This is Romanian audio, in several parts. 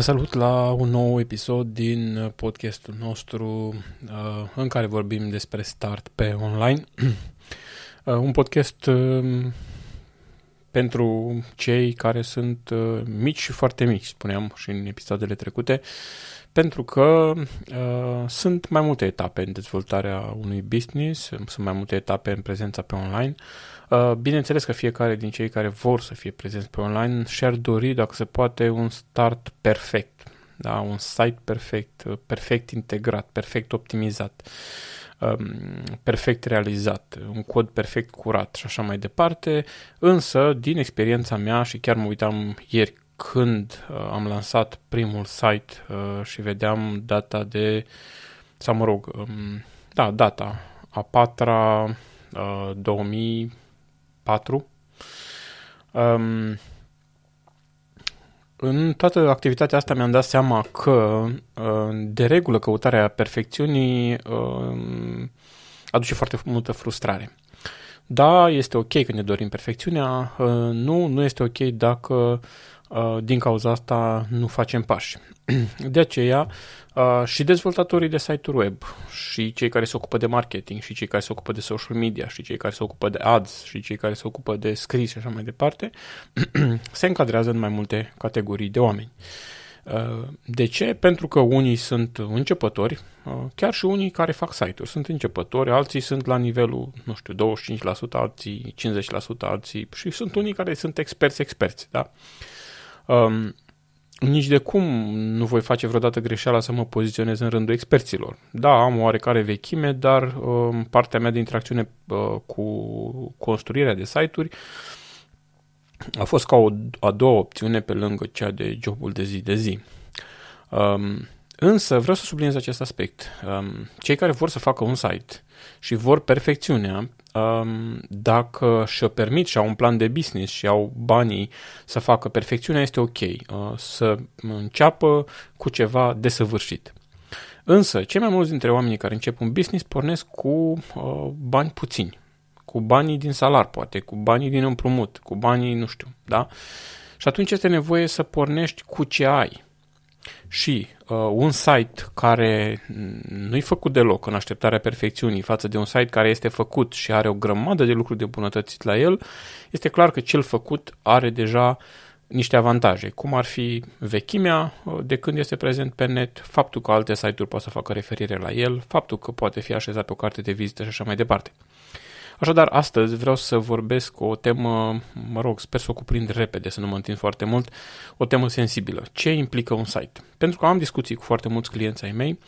Vă salut la un nou episod din podcastul nostru uh, în care vorbim despre start pe online. Uh, un podcast um, pentru cei care sunt uh, mici și foarte mici, spuneam și în episoadele trecute, pentru că uh, sunt mai multe etape în dezvoltarea unui business, sunt mai multe etape în prezența pe online. Uh, Uh, bineînțeles că fiecare din cei care vor să fie prezenți pe online și-ar dori, dacă se poate, un start perfect, da? un site perfect, uh, perfect integrat, perfect optimizat, um, perfect realizat, un cod perfect curat și așa mai departe, însă, din experiența mea și chiar mă uitam ieri când uh, am lansat primul site și vedeam data de, sau mă rog, um, da, data a patra 2000 4. Um, în toată activitatea asta mi-am dat seama că, uh, de regulă, căutarea perfecțiunii uh, aduce foarte multă frustrare. Da, este ok când ne dorim perfecțiunea, uh, nu, nu este ok dacă din cauza asta nu facem pași. De aceea uh, și dezvoltatorii de site-uri web și cei care se ocupă de marketing și cei care se ocupă de social media și cei care se ocupă de ads și cei care se ocupă de scris și așa mai departe se încadrează în mai multe categorii de oameni. Uh, de ce? Pentru că unii sunt începători, chiar și unii care fac site-uri sunt începători, alții sunt la nivelul, nu știu, 25%, alții 50%, alții și sunt unii care sunt experți experți, da? Um, nici de cum nu voi face vreodată greșeala să mă poziționez în rândul experților. Da, am o oarecare vechime, dar um, partea mea de interacțiune uh, cu construirea de site-uri a fost ca o a doua opțiune pe lângă cea de jobul de zi de zi. Um, însă vreau să subliniez acest aspect. Um, cei care vor să facă un site și vor perfecțiunea, um, dacă și-o permit și au un plan de business și au banii să facă perfecțiunea, este ok. Uh, să înceapă cu ceva desăvârșit. Însă, cei mai mulți dintre oamenii care încep un business pornesc cu uh, bani puțini, cu banii din salar, poate, cu banii din împrumut, cu banii, nu știu, da? Și atunci este nevoie să pornești cu ce ai și uh, un site care nu-i făcut deloc în așteptarea perfecțiunii față de un site care este făcut și are o grămadă de lucruri de bunătățit la el, este clar că cel făcut are deja niște avantaje, cum ar fi vechimea uh, de când este prezent pe net, faptul că alte site-uri pot să facă referire la el, faptul că poate fi așezat pe o carte de vizită și așa mai departe. Așadar, astăzi vreau să vorbesc o temă, mă rog, sper să o cuprind repede, să nu mă întind foarte mult, o temă sensibilă. Ce implică un site? Pentru că am discuții cu foarte mulți clienți ai mei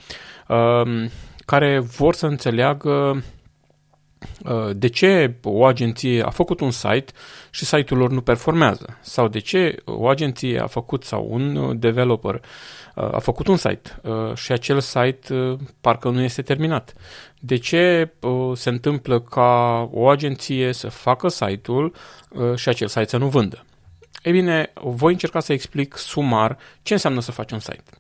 uh, care vor să înțeleagă uh, de ce o agenție a făcut un site și site-ul lor nu performează sau de ce o agenție a făcut sau un developer a făcut un site uh, și acel site uh, parcă nu este terminat. De ce uh, se întâmplă ca o agenție să facă site-ul și acel site să nu vândă? Ei bine, voi încerca să explic sumar ce înseamnă să faci un site.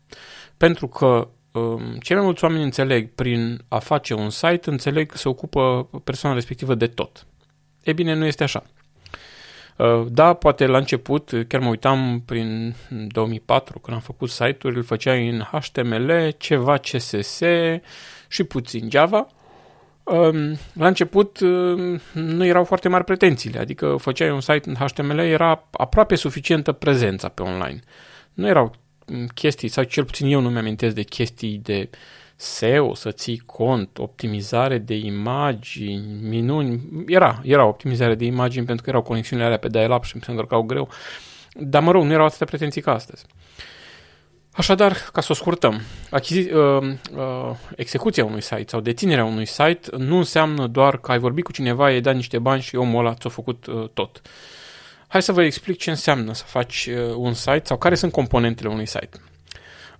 Pentru că um, cei mai mulți oameni înțeleg prin a face un site, înțeleg că se ocupă persoana respectivă de tot. Ei bine, nu este așa. Uh, da, poate la început, chiar mă uitam prin 2004 când am făcut site-uri, îl făceai în HTML, ceva CSS și puțin Java. Um, la început uh, nu erau foarte mari pretențiile, adică făceai un site în HTML, era aproape suficientă prezența pe online. Nu erau chestii, sau cel puțin eu nu mi-amintesc de chestii de uh, SEO, să ții cont, optimizare de imagini, minuni. Era, era optimizare de imagini pentru că erau conexiunile alea pe dial-up și mi se încărcau greu. Dar, mă rog, nu erau atâtea pretenții ca astăzi. Așadar, ca să o scurtăm, achizi, uh, uh, execuția unui site sau deținerea unui site nu înseamnă doar că ai vorbit cu cineva, ai dat niște bani și omul ăla ți-a făcut uh, tot. Hai să vă explic ce înseamnă să faci uh, un site sau care sunt componentele unui site.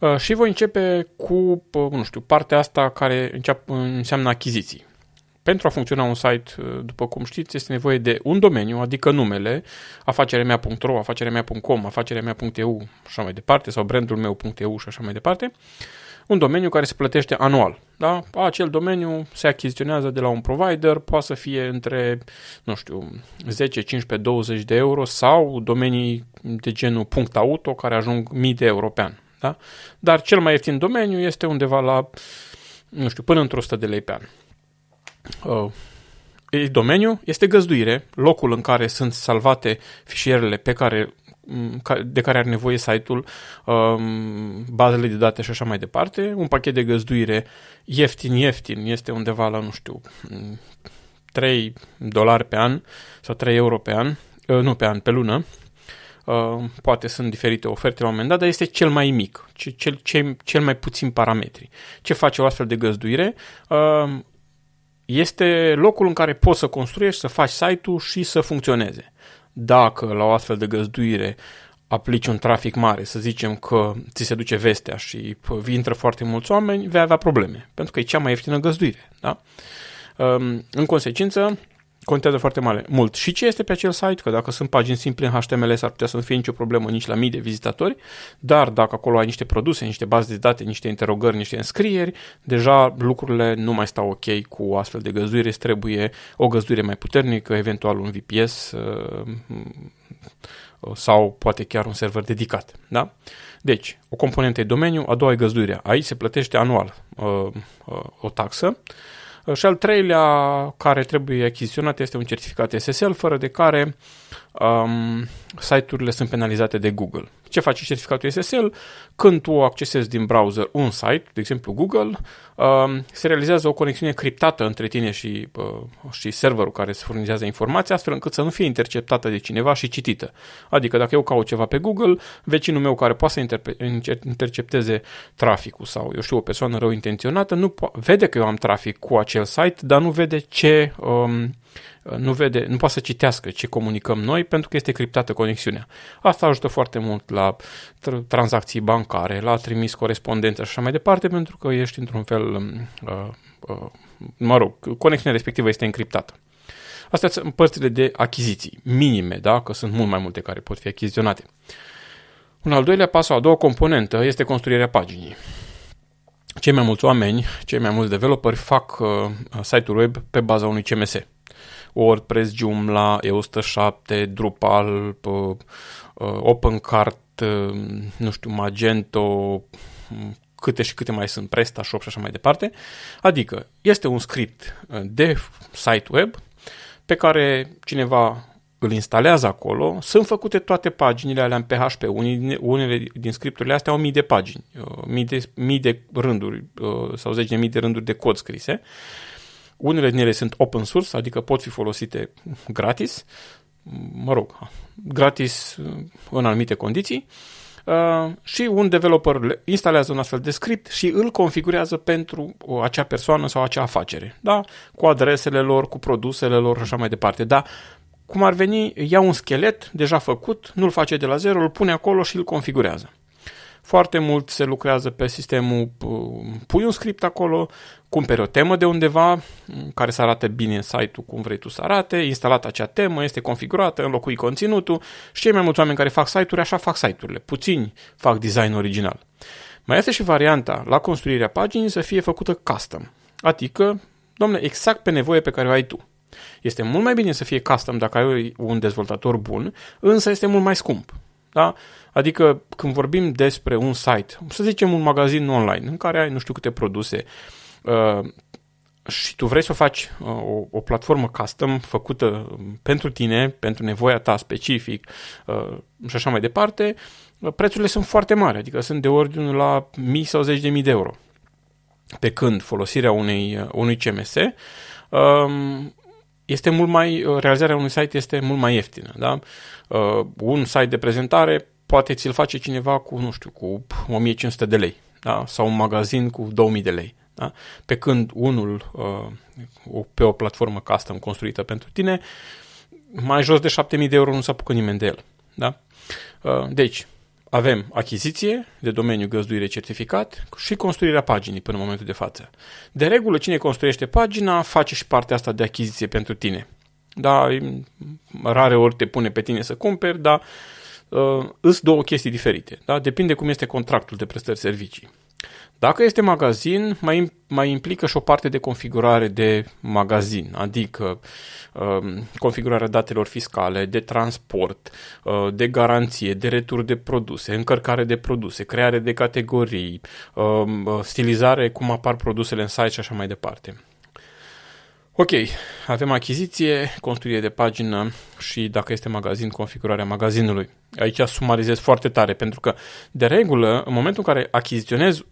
Uh, și voi începe cu, uh, nu știu, partea asta care înseamnă achiziții. Pentru a funcționa un site, uh, după cum știți, este nevoie de un domeniu, adică numele, afacerea mea.ro, afacerea mea.com, afacerea mea.eu și așa mai departe, sau brandul meu.eu și așa mai departe, un domeniu care se plătește anual. Da? Acel domeniu se achiziționează de la un provider, poate să fie între, nu știu, 10, 15, 20 de euro sau domenii de genul .auto care ajung mii de euro pe an. Da? Dar cel mai ieftin domeniu este undeva la, nu știu, până într-o 100 de lei pe an. Uh, domeniu este găzduire, locul în care sunt salvate fișierele pe care de care are nevoie site-ul, um, bazele de date și așa mai departe. Un pachet de găzduire ieftin-ieftin este undeva la, nu știu, 3 dolari pe an sau 3 euro pe an, uh, nu pe an, pe lună. Uh, poate sunt diferite oferte la un moment dat, dar este cel mai mic, cel, cel, cel mai puțin parametri. Ce face o astfel de găzduire? Uh, este locul în care poți să construiești, să faci site-ul și să funcționeze. Dacă la o astfel de găzduire aplici un trafic mare, să zicem că ți se duce vestea și intră foarte mulți oameni, vei avea probleme, pentru că e cea mai ieftină găzduire. Da? Um, în consecință, contează foarte mare, mult și ce este pe acel site, că dacă sunt pagini simple în HTML s-ar putea să nu fie nicio problemă nici la mii de vizitatori, dar dacă acolo ai niște produse, niște baze de date, niște interogări, niște înscrieri, deja lucrurile nu mai stau ok cu astfel de găzduire, îți trebuie o găzduire mai puternică, eventual un VPS uh, sau poate chiar un server dedicat. Da? Deci, o componentă e domeniu, a doua e găzduirea. Aici se plătește anual uh, uh, o taxă. Și al treilea care trebuie achiziționat este un certificat SSL, fără de care um, site-urile sunt penalizate de Google. Ce face certificatul SSL? Când tu accesezi din browser un site, de exemplu Google, um, se realizează o conexiune criptată între tine și, uh, și serverul care se furnizează informația, astfel încât să nu fie interceptată de cineva și citită. Adică dacă eu caut ceva pe Google, vecinul meu care poate să intercepteze traficul sau, eu știu, o persoană rău intenționată, nu po- vede că eu am trafic cu acel site, dar nu vede ce... Um, nu, vede, nu poate să citească ce comunicăm noi pentru că este criptată conexiunea. Asta ajută foarte mult la tranzacții bancare, la trimis corespondență și așa mai departe, pentru că ești într-un fel, um, uh, uh, mă rog, conexiunea respectivă este încriptată. Astea sunt părțile de achiziții, minime, da? că sunt mult mai multe care pot fi achiziționate. Un al doilea pas, o a doua componentă, este construirea paginii. Cei mai mulți oameni, cei mai mulți developeri fac uh, site-uri web pe baza unui CMS. WordPress, Joomla, E107, Drupal, uh, OpenCart, uh, nu știu, Magento, câte și câte mai sunt, PrestaShop și așa mai departe. Adică este un script uh, de site web pe care cineva îl instalează acolo, sunt făcute toate paginile alea în PHP. Unii, unele din scripturile astea au mii de pagini, mii de, mii de rânduri sau zeci de mii de rânduri de cod scrise unele din ele sunt open source, adică pot fi folosite gratis, mă rog, gratis în anumite condiții, Uh, și un developer instalează un astfel de script și îl configurează pentru acea persoană sau acea afacere, da? cu adresele lor, cu produsele lor și așa mai departe. Da, cum ar veni, ia un schelet deja făcut, nu-l face de la zero, îl pune acolo și îl configurează. Foarte mult se lucrează pe sistemul, pui un script acolo, cumperi o temă de undeva care să arate bine în site-ul cum vrei tu să arate, instalat acea temă, este configurată, înlocui conținutul și cei mai mulți oameni care fac site-uri așa fac site-urile. Puțini fac design original. Mai este și varianta la construirea paginii să fie făcută custom. Adică, domne, exact pe nevoie pe care o ai tu. Este mult mai bine să fie custom dacă ai un dezvoltator bun, însă este mult mai scump. Da? Adică când vorbim despre un site, să zicem un magazin online în care ai nu știu câte produse uh, și tu vrei să o faci uh, o, o platformă custom făcută pentru tine, pentru nevoia ta specific uh, și așa mai departe, uh, prețurile sunt foarte mari, adică sunt de ordinul la mii sau zeci de mii de euro. Pe când folosirea unei, uh, unui CMS um, este mult mai, uh, realizarea unui site este mult mai ieftină. Da? Uh, un site de prezentare poate ți-l face cineva cu, nu știu, cu 1500 de lei. Da? Sau un magazin cu 2000 de lei. Da? Pe când unul uh, pe o platformă custom construită pentru tine, mai jos de 7000 de euro nu se apucă nimeni de el. Da? Uh, deci, avem achiziție de domeniu găzduire certificat și construirea paginii până în momentul de față. De regulă, cine construiește pagina face și partea asta de achiziție pentru tine. Da, rare ori te pune pe tine să cumperi, dar uh, îs două chestii diferite. Da? Depinde cum este contractul de prestări servicii. Dacă este magazin, mai, mai implică și o parte de configurare de magazin, adică uh, configurarea datelor fiscale, de transport, uh, de garanție, de retur de produse, încărcare de produse, creare de categorii, uh, stilizare, cum apar produsele în site și așa mai departe. Ok, avem achiziție, construire de pagină și dacă este magazin, configurarea magazinului. Aici sumarizez foarte tare, pentru că, de regulă, în momentul în care achiziționezi uh, uh,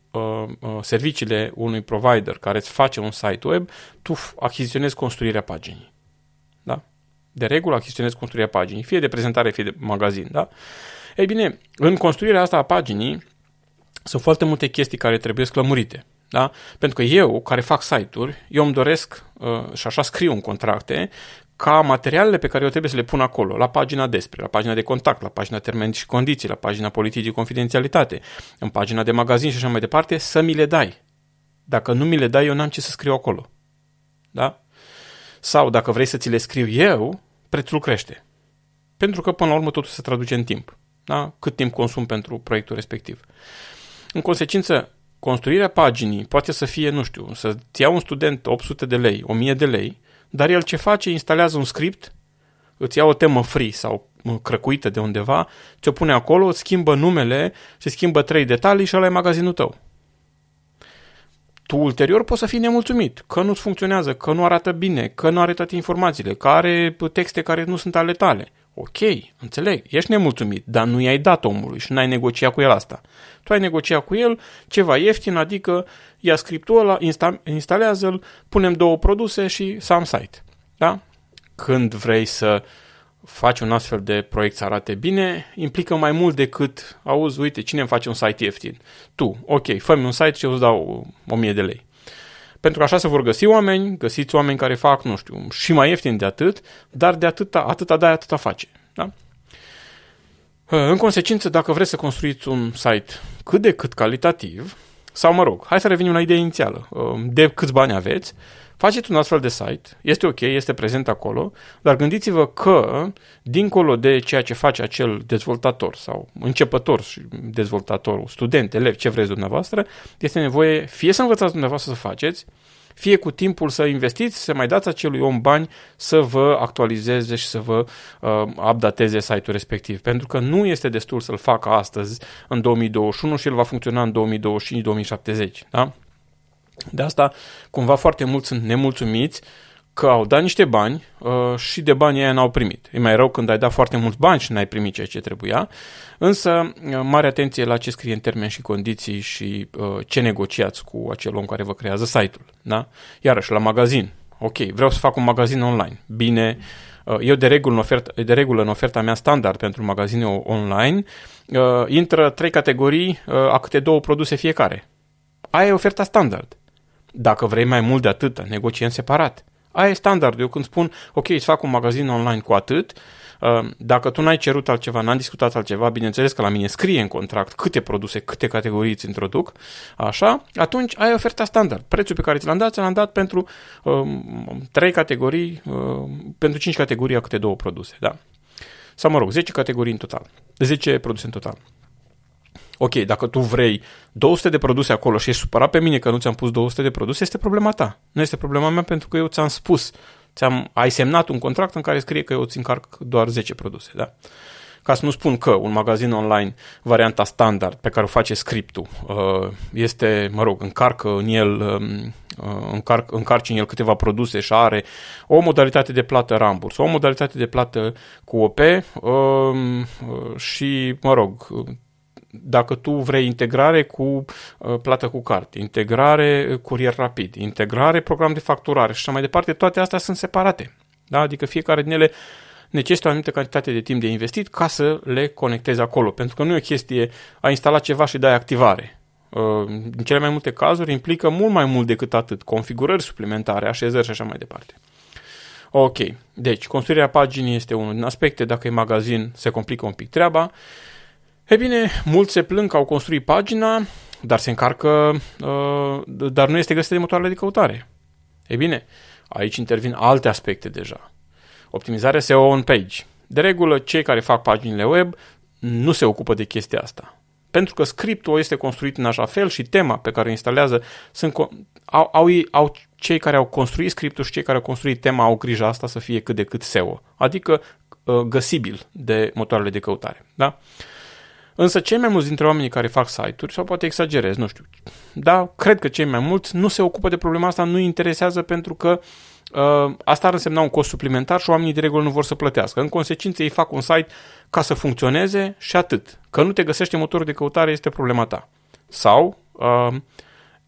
serviciile unui provider care îți face un site web, tu achiziționezi construirea paginii. Da? De regulă achiziționezi construirea paginii, fie de prezentare, fie de magazin. Da? Ei bine, în construirea asta a paginii sunt foarte multe chestii care trebuie sclămurite. Da? Pentru că eu, care fac site-uri, eu îmi doresc, uh, și așa scriu în contracte, ca materialele pe care eu trebuie să le pun acolo, la pagina despre, la pagina de contact, la pagina termeni și condiții, la pagina politicii confidențialitate, în pagina de magazin și așa mai departe, să mi le dai. Dacă nu mi le dai, eu n-am ce să scriu acolo. Da? Sau dacă vrei să ți le scriu eu, prețul crește. Pentru că până la urmă totul se traduce în timp. Da? Cât timp consum pentru proiectul respectiv. În consecință, construirea paginii poate să fie, nu știu, să-ți ia un student 800 de lei, 1000 de lei, dar el ce face? Instalează un script, îți ia o temă free sau crăcuită de undeva, ți-o pune acolo, îți schimbă numele, se schimbă trei detalii și ăla e magazinul tău. Tu ulterior poți să fii nemulțumit, că nu-ți funcționează, că nu arată bine, că nu are toate informațiile, că are texte care nu sunt ale tale. Ok, înțeleg, ești nemulțumit, dar nu i-ai dat omului și n-ai negociat cu el asta. Tu ai negociat cu el ceva ieftin, adică ia scriptul ăla, insta- instalează-l, punem două produse și să am site. Da? Când vrei să faci un astfel de proiect să arate bine, implică mai mult decât, auzi, uite, cine îmi face un site ieftin? Tu, ok, fă un site și eu îți dau 1000 de lei. Pentru că așa se vor găsi oameni, găsiți oameni care fac, nu știu, și mai ieftin de atât, dar de atâta, atâta dai, atâta face. Da? În consecință, dacă vreți să construiți un site cât de cât calitativ, sau mă rog, hai să revenim la ideea inițială, de câți bani aveți, faceți un astfel de site, este ok, este prezent acolo, dar gândiți-vă că, dincolo de ceea ce face acel dezvoltator sau începător și dezvoltator, student, elev, ce vreți dumneavoastră, este nevoie fie să învățați dumneavoastră să faceți, fie cu timpul să investiți, să mai dați acelui om bani să vă actualizeze și să vă uh, updateze site-ul respectiv. Pentru că nu este destul să-l facă astăzi, în 2021, și el va funcționa în 2025-2070. Da? De asta, cumva, foarte mulți sunt nemulțumiți că au dat niște bani uh, și de banii aia n-au primit. E mai rău când ai dat foarte mulți bani și n-ai primit ceea ce trebuia, însă uh, mare atenție la ce scrie în termeni și condiții și uh, ce negociați cu acel om care vă creează site-ul. Da? Iarăși, la magazin. Ok, vreau să fac un magazin online. Bine, uh, eu de regulă, în oferta, de regulă în oferta mea standard pentru magazine online uh, intră trei categorii uh, a câte două produse fiecare. Aia e oferta standard. Dacă vrei mai mult de atât, negociem separat. Aia e standard. Eu când spun, ok, îți fac un magazin online cu atât, uh, dacă tu n-ai cerut altceva, n-am discutat altceva, bineînțeles că la mine scrie în contract câte produse, câte categorii îți introduc, așa, atunci ai oferta standard. Prețul pe care ți l-am dat, ți l-am dat pentru um, 3 categorii, uh, pentru 5 categorii a câte două produse, da. Sau mă rog, 10 categorii în total. 10 produse în total ok, dacă tu vrei 200 de produse acolo și ești supărat pe mine că nu ți-am pus 200 de produse, este problema ta. Nu este problema mea pentru că eu ți-am spus, ți-am, ai semnat un contract în care scrie că eu îți încarc doar 10 produse, da? Ca să nu spun că un magazin online, varianta standard pe care o face scriptul, uh, este, mă rog, încarcă în el, um, uh, încarc, încarci în el câteva produse și are o modalitate de plată ramburs, o modalitate de plată cu OP um, uh, și, mă rog, dacă tu vrei integrare cu uh, plată cu carte, integrare uh, curier rapid, integrare program de facturare și așa mai departe, toate astea sunt separate. Da? Adică fiecare din ele necesită o anumită cantitate de timp de investit ca să le conectezi acolo. Pentru că nu e o chestie a instala ceva și dai activare. Uh, în cele mai multe cazuri implică mult mai mult decât atât. Configurări suplimentare, așezări și așa mai departe. Ok, deci construirea paginii este unul din aspecte. Dacă e magazin, se complică un pic treaba. E bine, mulți se plâng că au construit pagina, dar se încarcă, uh, dar nu este găsită de motoarele de căutare. E bine, aici intervin alte aspecte deja. Optimizarea SEO on page. De regulă, cei care fac paginile web nu se ocupă de chestia asta. Pentru că scriptul este construit în așa fel și tema pe care o instalează sunt, au, au, au cei care au construit scriptul și cei care au construit tema au grijă asta să fie cât de cât SEO, adică uh, găsibil de motoarele de căutare. Da? Însă cei mai mulți dintre oamenii care fac site-uri, sau poate exagerez, nu știu, dar cred că cei mai mulți nu se ocupă de problema asta, nu interesează pentru că uh, asta ar însemna un cost suplimentar și oamenii de regulă nu vor să plătească. În consecință ei fac un site ca să funcționeze și atât. Că nu te găsește motorul de căutare este problema ta. Sau uh,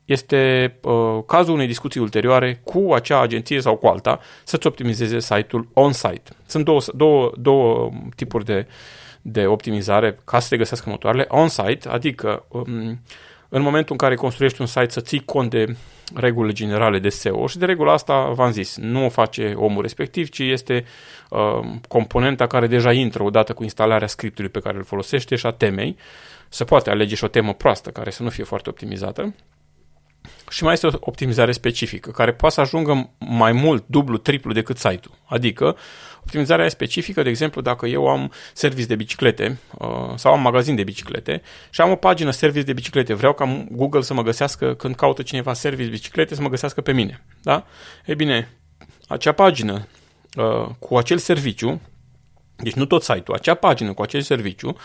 este uh, cazul unei discuții ulterioare cu acea agenție sau cu alta să-ți optimizeze site-ul on-site. Sunt două, două, două tipuri de, de optimizare ca să te găsească motoarele. On-site, adică um, în momentul în care construiești un site să ții cont de regulile generale de SEO și de regulă asta v-am zis, nu o face omul respectiv, ci este uh, componenta care deja intră odată cu instalarea scriptului pe care îl folosește și a temei. Se poate alege și o temă proastă care să nu fie foarte optimizată și mai este o optimizare specifică, care poate să ajungă mai mult, dublu, triplu decât site-ul. Adică, optimizarea specifică, de exemplu, dacă eu am service de biciclete uh, sau am magazin de biciclete și am o pagină service de biciclete, vreau ca Google să mă găsească când caută cineva service biciclete, să mă găsească pe mine. Da? Ei bine, acea pagină uh, cu acel serviciu, deci nu tot site-ul, acea pagină cu acel serviciu,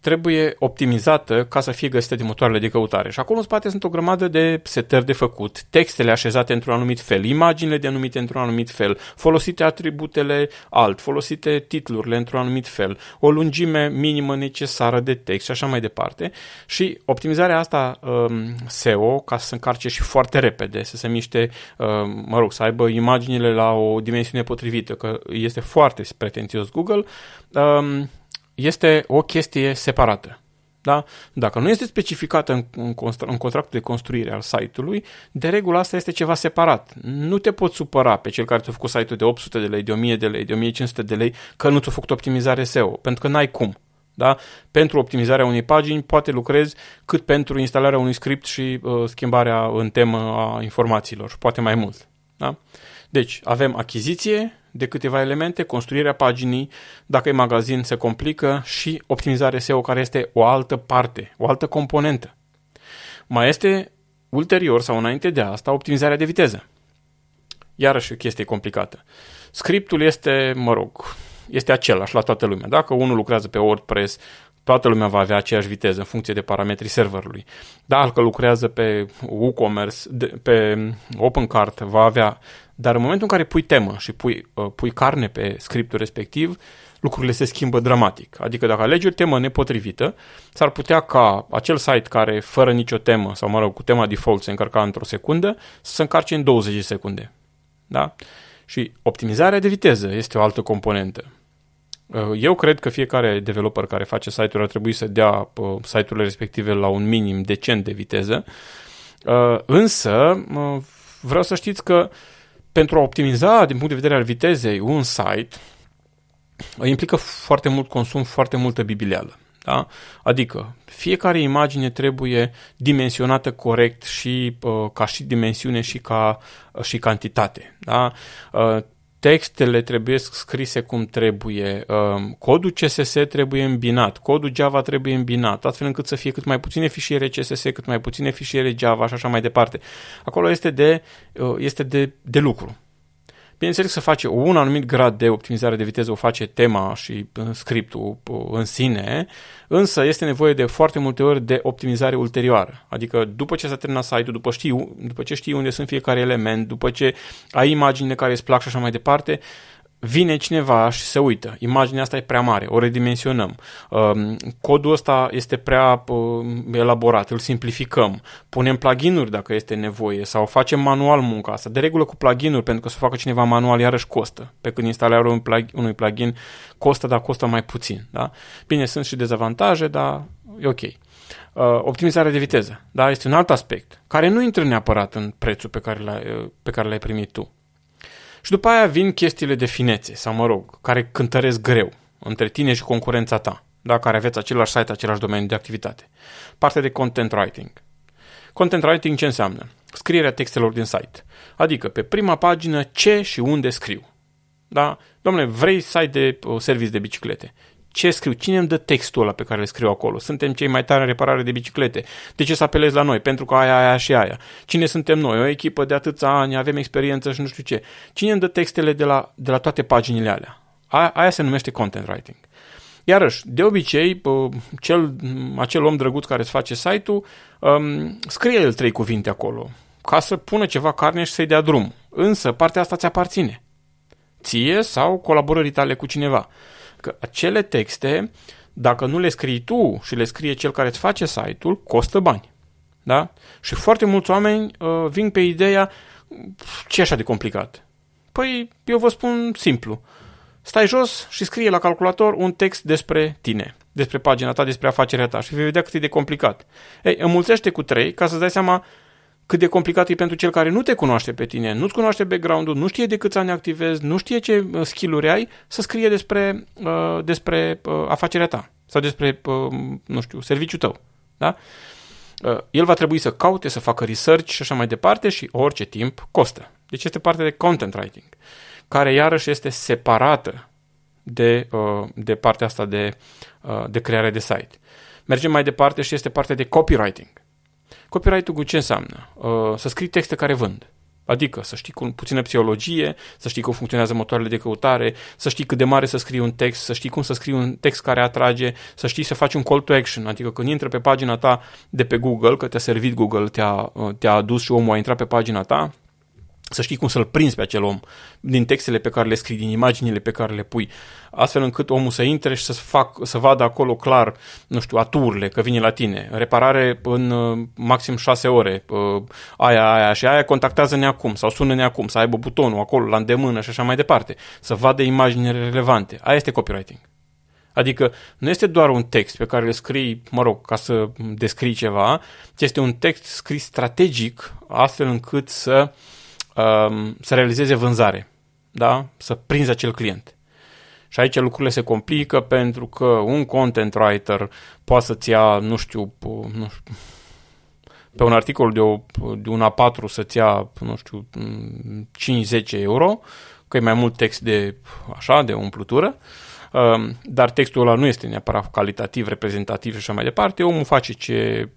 trebuie optimizată ca să fie găsită de motoarele de căutare. Și acolo în spate sunt o grămadă de setări de făcut, textele așezate într-un anumit fel, imaginile denumite într-un anumit fel, folosite atributele alt, folosite titlurile într-un anumit fel, o lungime minimă necesară de text și așa mai departe. Și optimizarea asta um, SEO, ca să se încarce și foarte repede, să se miște, um, mă rog, să aibă imaginile la o dimensiune potrivită, că este foarte pretențios Google, um, este o chestie separată. Da? Dacă nu este specificată în, în, în contractul de construire al site-ului, de regulă asta este ceva separat. Nu te poți supăra pe cel care ți-a făcut site-ul de 800 de lei, de 1000 de lei, de 1500 de lei, că nu ți-a făcut optimizare SEO, pentru că n-ai cum. Da? Pentru optimizarea unei pagini poate lucrezi cât pentru instalarea unui script și uh, schimbarea în temă a informațiilor, poate mai mult. Da? Deci, avem achiziție, de câteva elemente, construirea paginii, dacă e magazin se complică și optimizarea SEO care este o altă parte, o altă componentă. Mai este ulterior sau înainte de asta optimizarea de viteză. Iarăși o chestie complicată. Scriptul este, mă rog, este același la toată lumea. Dacă unul lucrează pe WordPress, toată lumea va avea aceeași viteză în funcție de parametrii serverului. Dacă lucrează pe WooCommerce, pe OpenCart, va avea dar în momentul în care pui temă și pui, uh, pui carne pe scriptul respectiv, lucrurile se schimbă dramatic. Adică dacă alegi o temă nepotrivită, s-ar putea ca acel site care fără nicio temă, sau mă rog, cu tema default se încărca într-o secundă, să se încarce în 20 de secunde. Da? Și optimizarea de viteză este o altă componentă. Uh, eu cred că fiecare developer care face site-uri ar trebui să dea uh, site-urile respective la un minim decent de viteză, uh, însă vreau să știți că pentru a optimiza din punct de vedere al vitezei un site, implică foarte mult consum, foarte multă bibilială. Da? Adică fiecare imagine trebuie dimensionată corect și uh, ca și dimensiune și ca uh, și cantitate. Da? Uh, textele trebuie scrise cum trebuie, um, codul CSS trebuie îmbinat, codul Java trebuie îmbinat, astfel încât să fie cât mai puține fișiere CSS, cât mai puține fișiere Java și așa mai departe. Acolo este de, uh, este de, de lucru. Bineînțeles să face un anumit grad de optimizare de viteză, o face tema și uh, scriptul uh, în sine, însă este nevoie de foarte multe ori de optimizare ulterioară. Adică după ce s-a terminat site-ul, după, știi, după ce știi unde sunt fiecare element, după ce ai imaginile care îți plac și așa mai departe, vine cineva și se uită, imaginea asta e prea mare, o redimensionăm, um, codul ăsta este prea um, elaborat, îl simplificăm, punem pluginuri dacă este nevoie sau facem manual munca asta. De regulă cu pluginuri, pentru că să facă cineva manual iarăși costă, pe când instalarea unui plugin, unui plugin costă, dar costă mai puțin. Da? Bine, sunt și dezavantaje, dar e ok. Uh, optimizarea de viteză, da? este un alt aspect, care nu intră neapărat în prețul pe care l-ai, pe care l-ai primit tu. Și după aia vin chestiile de finețe, sau mă rog, care cântăresc greu între tine și concurența ta, da? care aveți același site, același domeniu de activitate. Partea de content writing. Content writing ce înseamnă? Scrierea textelor din site. Adică pe prima pagină ce și unde scriu. Da? Domnule, vrei site de o service de biciclete. Ce scriu, cine îmi dă textul ăla pe care îl scriu acolo. Suntem cei mai tari în reparare de biciclete. De ce să apelez la noi? Pentru că aia, aia și aia. Cine suntem noi? O echipă de atâția ani, avem experiență și nu știu ce. Cine îmi dă textele de la, de la toate paginile alea? Aia, aia se numește content writing. Iarăși, de obicei, cel, acel om drăguț care îți face site-ul, um, scrie el trei cuvinte acolo, ca să pună ceva carne și să-i dea drum. Însă, partea asta ți aparține. Ție sau colaborării tale cu cineva. Că acele texte, dacă nu le scrii tu și le scrie cel care îți face site-ul, costă bani. Da? Și foarte mulți oameni uh, vin pe ideea, ce e așa de complicat? Păi, eu vă spun simplu. Stai jos și scrie la calculator un text despre tine, despre pagina ta, despre afacerea ta și vei vedea cât e de complicat. Ei, înmulțește cu trei ca să-ți dai seama cât de complicat e pentru cel care nu te cunoaște pe tine, nu-ți cunoaște background-ul, nu știe de câți ani activezi, nu știe ce uh, skill-uri ai, să scrie despre, uh, despre uh, afacerea ta sau despre, uh, nu știu, serviciul tău. Da? Uh, el va trebui să caute, să facă research și așa mai departe și orice timp costă. Deci este parte de content writing, care iarăși este separată de, uh, de partea asta de, uh, de creare de site. Mergem mai departe și este partea de copywriting Copyright-ul ce înseamnă? Uh, să scrii texte care vând. Adică să știi cu puțină psihologie, să știi cum funcționează motoarele de căutare, să știi cât de mare să scrii un text, să știi cum să scrii un text care atrage, să știi să faci un call to action, adică când intră pe pagina ta de pe Google, că te-a servit Google, te-a, uh, te-a adus și omul a intrat pe pagina ta, să știi cum să-l prinzi pe acel om din textele pe care le scrii, din imaginile pe care le pui, astfel încât omul să intre și să, fac, să vadă acolo clar, nu știu, aturile, că vine la tine, reparare în uh, maxim 6 ore, uh, aia, aia și aia, contactează-ne acum sau sună-ne acum, să aibă butonul acolo la îndemână și așa mai departe, să vadă imaginile relevante. Aia este copywriting. Adică nu este doar un text pe care îl scrii, mă rog, ca să descrii ceva, ci este un text scris strategic, astfel încât să uh, um, să realizeze vânzare, da? să prinzi acel client. Și aici lucrurile se complică pentru că un content writer poate să-ți ia, nu știu, nu știu pe un articol de, o, de un A4 să-ți ia, nu știu, 5-10 euro, că e mai mult text de, așa, de umplutură, Ehm, dar textul ăla nu este neapărat calitativ, reprezentativ și așa mai departe. Omul face ce,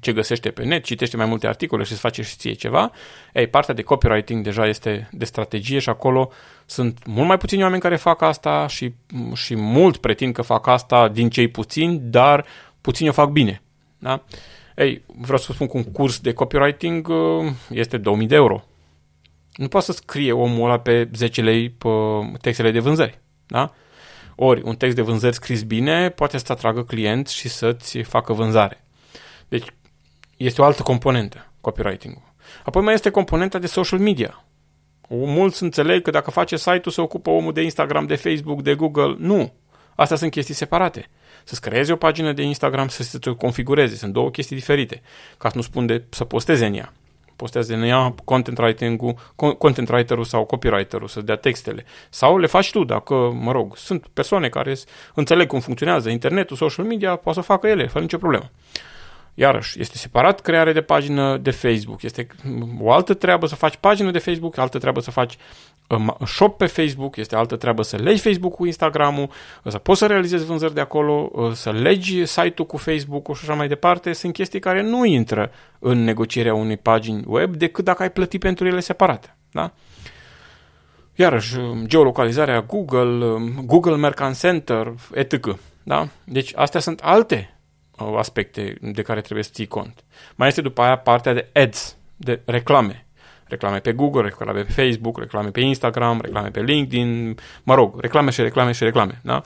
ce găsește pe net, citește mai multe articole și îți face și ție ceva. Ei, partea de copywriting deja este de strategie și acolo sunt mult mai puțini oameni care fac asta și, și mult pretind că fac asta din cei puțini, dar puțini o fac bine. Da? Ei, vreau să spun că un curs de copywriting uh, este 2000 de euro. Nu poate să scrie omul ăla pe 10 lei pe textele de vânzări. Da? Ori un text de vânzări scris bine poate să atragă client și să-ți facă vânzare. Deci este o altă componentă, copywriting-ul. Apoi mai este componenta de social media. Mulți înțeleg că dacă face site-ul se ocupă omul de Instagram, de Facebook, de Google. Nu. Astea sunt chestii separate. Să-ți creezi o pagină de Instagram, să se configureze. Sunt două chestii diferite. Ca să nu spun de să posteze în ea postează în ea content writing-ul, content writer-ul sau copywriter-ul să dea textele. Sau le faci tu, dacă, mă rog, sunt persoane care înțeleg cum funcționează internetul, social media, poate să facă ele, fără nicio problemă. Iarăși, este separat creare de pagină de Facebook. Este o altă treabă să faci pagină de Facebook, altă treabă să faci um, shop pe Facebook, este altă treabă să legi Facebook cu Instagram-ul, să poți să realizezi vânzări de acolo, uh, să legi site-ul cu Facebook-ul și așa mai departe. Sunt chestii care nu intră în negocierea unei pagini web decât dacă ai plătit pentru ele separate. Da? Iarăși, um, geolocalizarea Google, um, Google Merchant Center, etc. Da? Deci astea sunt alte aspecte de care trebuie să ții cont. Mai este după aia partea de ads, de reclame. Reclame pe Google, reclame pe Facebook, reclame pe Instagram, reclame pe LinkedIn, mă rog, reclame și reclame și reclame. Da?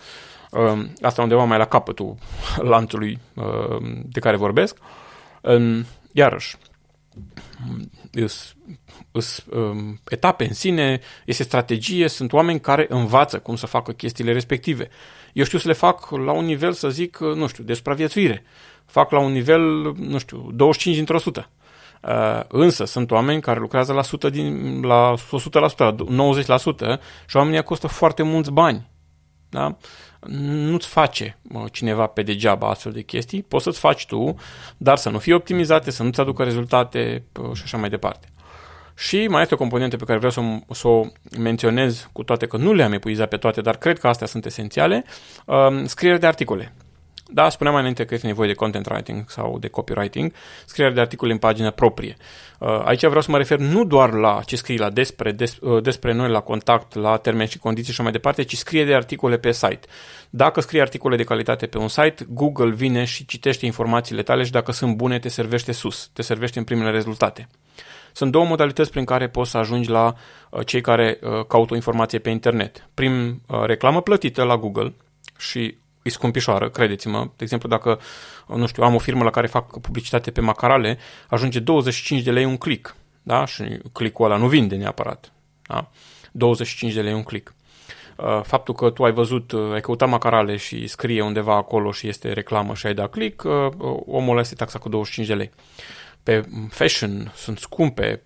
Um, asta undeva mai la capătul lanțului um, de care vorbesc. Um, iarăși, îs, um, etape în sine, este strategie, sunt oameni care învață cum să facă chestiile respective. Eu știu să le fac la un nivel, să zic, nu știu, de supraviețuire. Fac la un nivel, nu știu, 25 dintr-o sută. Uh, însă sunt oameni care lucrează la, 100 din, la 100%, la 90% și oamenii costă foarte mulți bani. Da? Nu-ți face cineva pe degeaba astfel de chestii, poți să-ți faci tu, dar să nu fie optimizate, să nu-ți aducă rezultate și așa mai departe. Și mai este o componentă pe care vreau să, să o menționez, cu toate că nu le-am epuizat pe toate, dar cred că astea sunt esențiale, um, scriere de articole. Da, spuneam mai înainte că este nevoie de content writing sau de copywriting, scrierea de articole în pagină proprie. Uh, aici vreau să mă refer nu doar la ce scrii la despre, des, uh, despre noi, la contact, la termeni și condiții și mai departe, ci scrie de articole pe site. Dacă scrii articole de calitate pe un site, Google vine și citește informațiile tale și dacă sunt bune, te servește sus, te servește în primele rezultate. Sunt două modalități prin care poți să ajungi la uh, cei care caută o informație pe internet. Prim reclamă plătită la Google și e scumpișoară, credeți-mă. De exemplu, dacă, nu știu, am o firmă la care fac publicitate pe macarale, ajunge 25 de lei un click, da? Și click-ul ăla nu vinde neapărat, da? 25 de lei un click. Uh, faptul că tu ai văzut, uh, ai căutat macarale și scrie undeva acolo și este reclamă și ai dat click, uh, omul ăla este taxat cu 25 de lei pe fashion sunt scumpe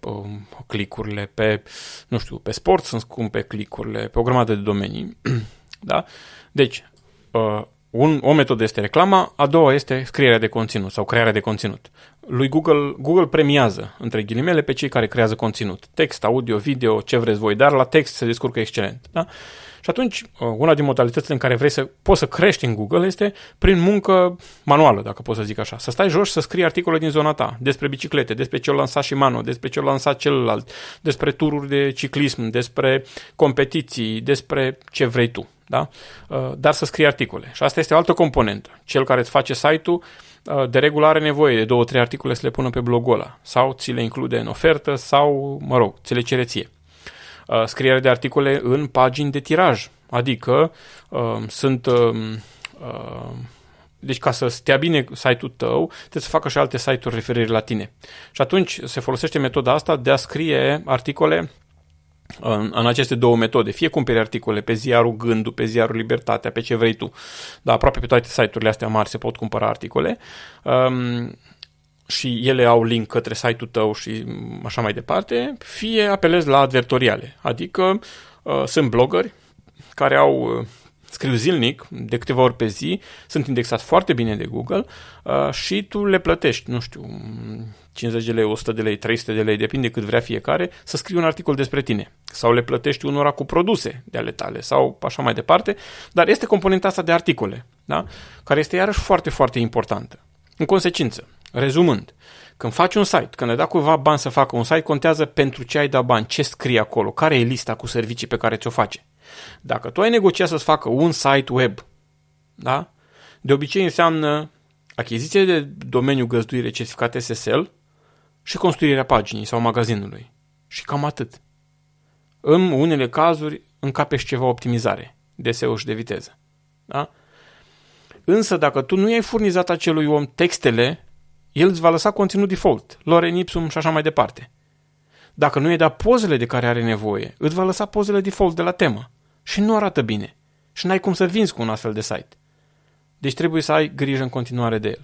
clicurile, pe, nu știu, pe sport sunt scumpe clicurile, pe o grămadă de domenii. da? Deci, uh, un, o metodă este reclama, a doua este scrierea de conținut sau crearea de conținut. Lui Google, Google premiază, între ghilimele, pe cei care creează conținut. Text, audio, video, ce vreți voi, dar la text se descurcă excelent. Da? Și atunci, uh, una din modalitățile în care vrei să poți să crești în Google este prin muncă manuală, dacă pot să zic așa. Să stai jos și să scrii articole din zona ta despre biciclete, despre ce a lansat Shimano, despre ce a lansat celălalt, despre tururi de ciclism, despre competiții, despre ce vrei tu da? Uh, dar să scrii articole. Și asta este o altă componentă. Cel care îți face site-ul uh, de regulă are nevoie de două, trei articole să le pună pe blogul ăla sau ți le include în ofertă sau, mă rog, ți le cere ție. Uh, scriere de articole în pagini de tiraj, adică sunt deci ca să stea bine site-ul tău, trebuie să facă și alte site-uri referiri la tine. Și atunci se folosește metoda asta de a scrie articole în, în aceste două metode. Fie cumperi articole pe ziarul Gândul, pe ziarul Libertatea, pe ce vrei tu. Dar aproape pe toate site-urile astea mari se pot cumpăra articole. Um, și ele au link către site-ul tău și așa mai departe, fie apelezi la advertoriale, adică uh, sunt blogări care au uh, scriu zilnic, de câteva ori pe zi, sunt indexați foarte bine de Google uh, și tu le plătești, nu știu, 50 de lei, 100 de lei, 300 de lei, depinde cât vrea fiecare, să scrii un articol despre tine. Sau le plătești unora cu produse de ale tale sau așa mai departe, dar este componenta asta de articole, da? care este iarăși foarte, foarte importantă. În consecință, rezumând, când faci un site, când ai dat cuiva bani să facă un site, contează pentru ce ai dat bani, ce scrie acolo, care e lista cu servicii pe care ți-o face. Dacă tu ai negociat să-ți facă un site web, da? de obicei înseamnă achiziție de domeniu găzduire certificat SSL și construirea paginii sau magazinului. Și cam atât. În unele cazuri încapești ceva optimizare de SEO și de viteză. Da? Însă dacă tu nu i-ai furnizat acelui om textele, el îți va lăsa conținut default, lorem ipsum și așa mai departe. Dacă nu i-ai dat pozele de care are nevoie, îți va lăsa pozele default de la temă și nu arată bine. Și n-ai cum să vinzi cu un astfel de site. Deci trebuie să ai grijă în continuare de el.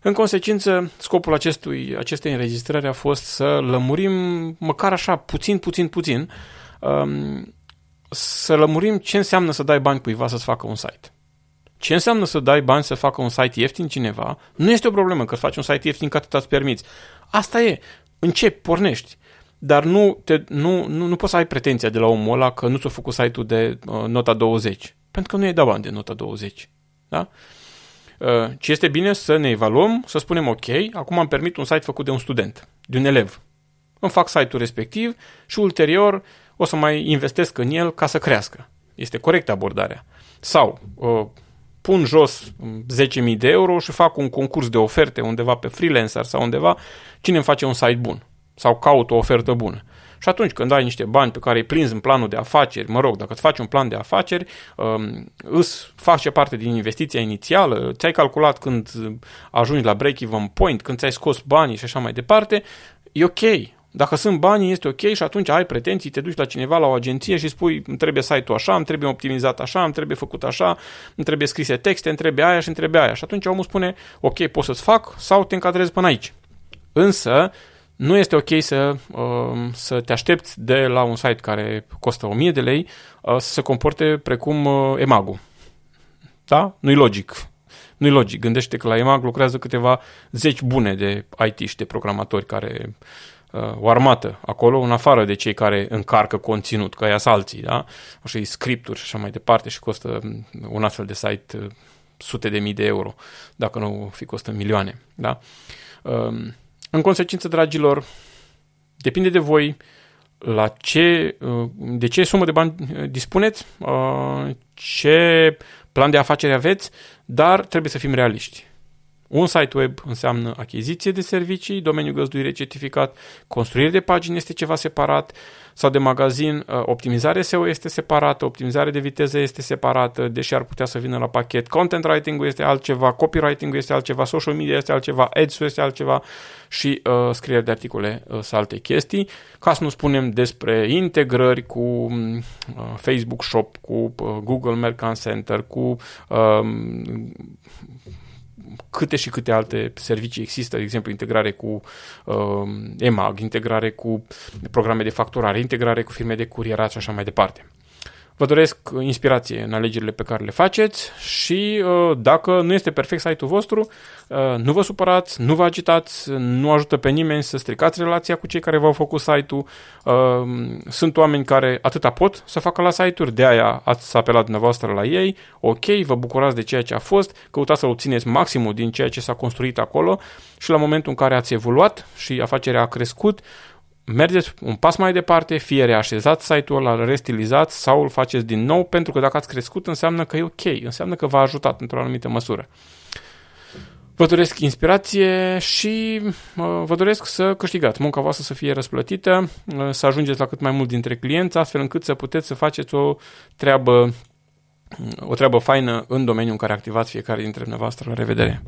În consecință, scopul acestui, acestei înregistrări a fost să lămurim, măcar așa, puțin, puțin, puțin, um, să lămurim ce înseamnă să dai bani cuiva să-ți facă un site. Ce înseamnă să dai bani să facă un site ieftin cineva? Nu este o problemă că faci un site ieftin că atât îți permiți. Asta e. Începi, pornești. Dar nu, te, nu, nu, nu poți să ai pretenția de la omul ăla că nu ți-a făcut site-ul de uh, nota 20. Pentru că nu i-ai dat bani de nota 20. Da? Uh, ce este bine să ne evaluăm, să spunem ok, acum am permit un site făcut de un student, de un elev. Îmi fac site-ul respectiv și ulterior o să mai investesc în el ca să crească. Este corectă abordarea. Sau uh, pun jos 10.000 de euro și fac un concurs de oferte undeva pe freelancer sau undeva, cine îmi face un site bun sau caut o ofertă bună. Și atunci când ai niște bani pe care îi prinzi în planul de afaceri, mă rog, dacă îți faci un plan de afaceri, um, îți face parte din investiția inițială, ți-ai calculat când ajungi la break-even point, când ți-ai scos banii și așa mai departe, e ok. Dacă sunt banii, este ok și atunci ai pretenții, te duci la cineva, la o agenție și spui îmi trebuie site-ul așa, îmi trebuie optimizat așa, îmi trebuie făcut așa, îmi trebuie scrise texte, îmi trebuie aia și îmi trebuie aia. Și atunci omul spune ok, pot să-ți fac sau te încadrezi până aici. Însă, nu este ok să, uh, să te aștepți de la un site care costă 1000 de lei uh, să se comporte precum uh, Emagu. Da? Nu-i logic. Nu-i logic. Gândește că la EMAG lucrează câteva zeci bune de IT și de programatori care o armată acolo, în afară de cei care încarcă conținut, că ia alții, da? Așa, scripturi și așa mai departe și costă un astfel de site uh, sute de mii de euro, dacă nu fi costă milioane, da? Um, în consecință, dragilor, depinde de voi la ce, uh, de ce sumă de bani uh, dispuneți, ce plan de afacere aveți, dar trebuie să fim realiști. Un site web înseamnă achiziție de servicii, domeniul găzduire certificat, construire de pagini este ceva separat, sau de magazin, uh, optimizare SEO este separată, optimizare de viteză este separată, deși ar putea să vină la pachet, content writing-ul este altceva, copywriting-ul este altceva, social media este altceva, ads-ul este altceva și uh, scriere de articole uh, sunt alte chestii, ca să nu spunem despre integrări cu uh, Facebook Shop, cu uh, Google Merchant Center, cu uh, câte și câte alte servicii există, de exemplu, integrare cu uh, EMAG, integrare cu programe de facturare, integrare cu firme de curierat și așa mai departe. Vă doresc inspirație în alegerile pe care le faceți și uh, dacă nu este perfect site-ul vostru, uh, nu vă supărați, nu vă agitați, nu ajută pe nimeni să stricați relația cu cei care v-au făcut site-ul. Uh, sunt oameni care atâta pot să facă la site-uri, de aia ați apelat dumneavoastră la ei. Ok, vă bucurați de ceea ce a fost, căutați să obțineți maximul din ceea ce s-a construit acolo și la momentul în care ați evoluat și afacerea a crescut, mergeți un pas mai departe, fie reașezați site-ul ăla, restilizați sau îl faceți din nou, pentru că dacă ați crescut înseamnă că e ok, înseamnă că v-a ajutat într-o anumită măsură. Vă doresc inspirație și vă doresc să câștigați munca voastră să fie răsplătită, să ajungeți la cât mai mult dintre clienți, astfel încât să puteți să faceți o treabă, o treabă faină în domeniul în care activați fiecare dintre dumneavoastră. La revedere!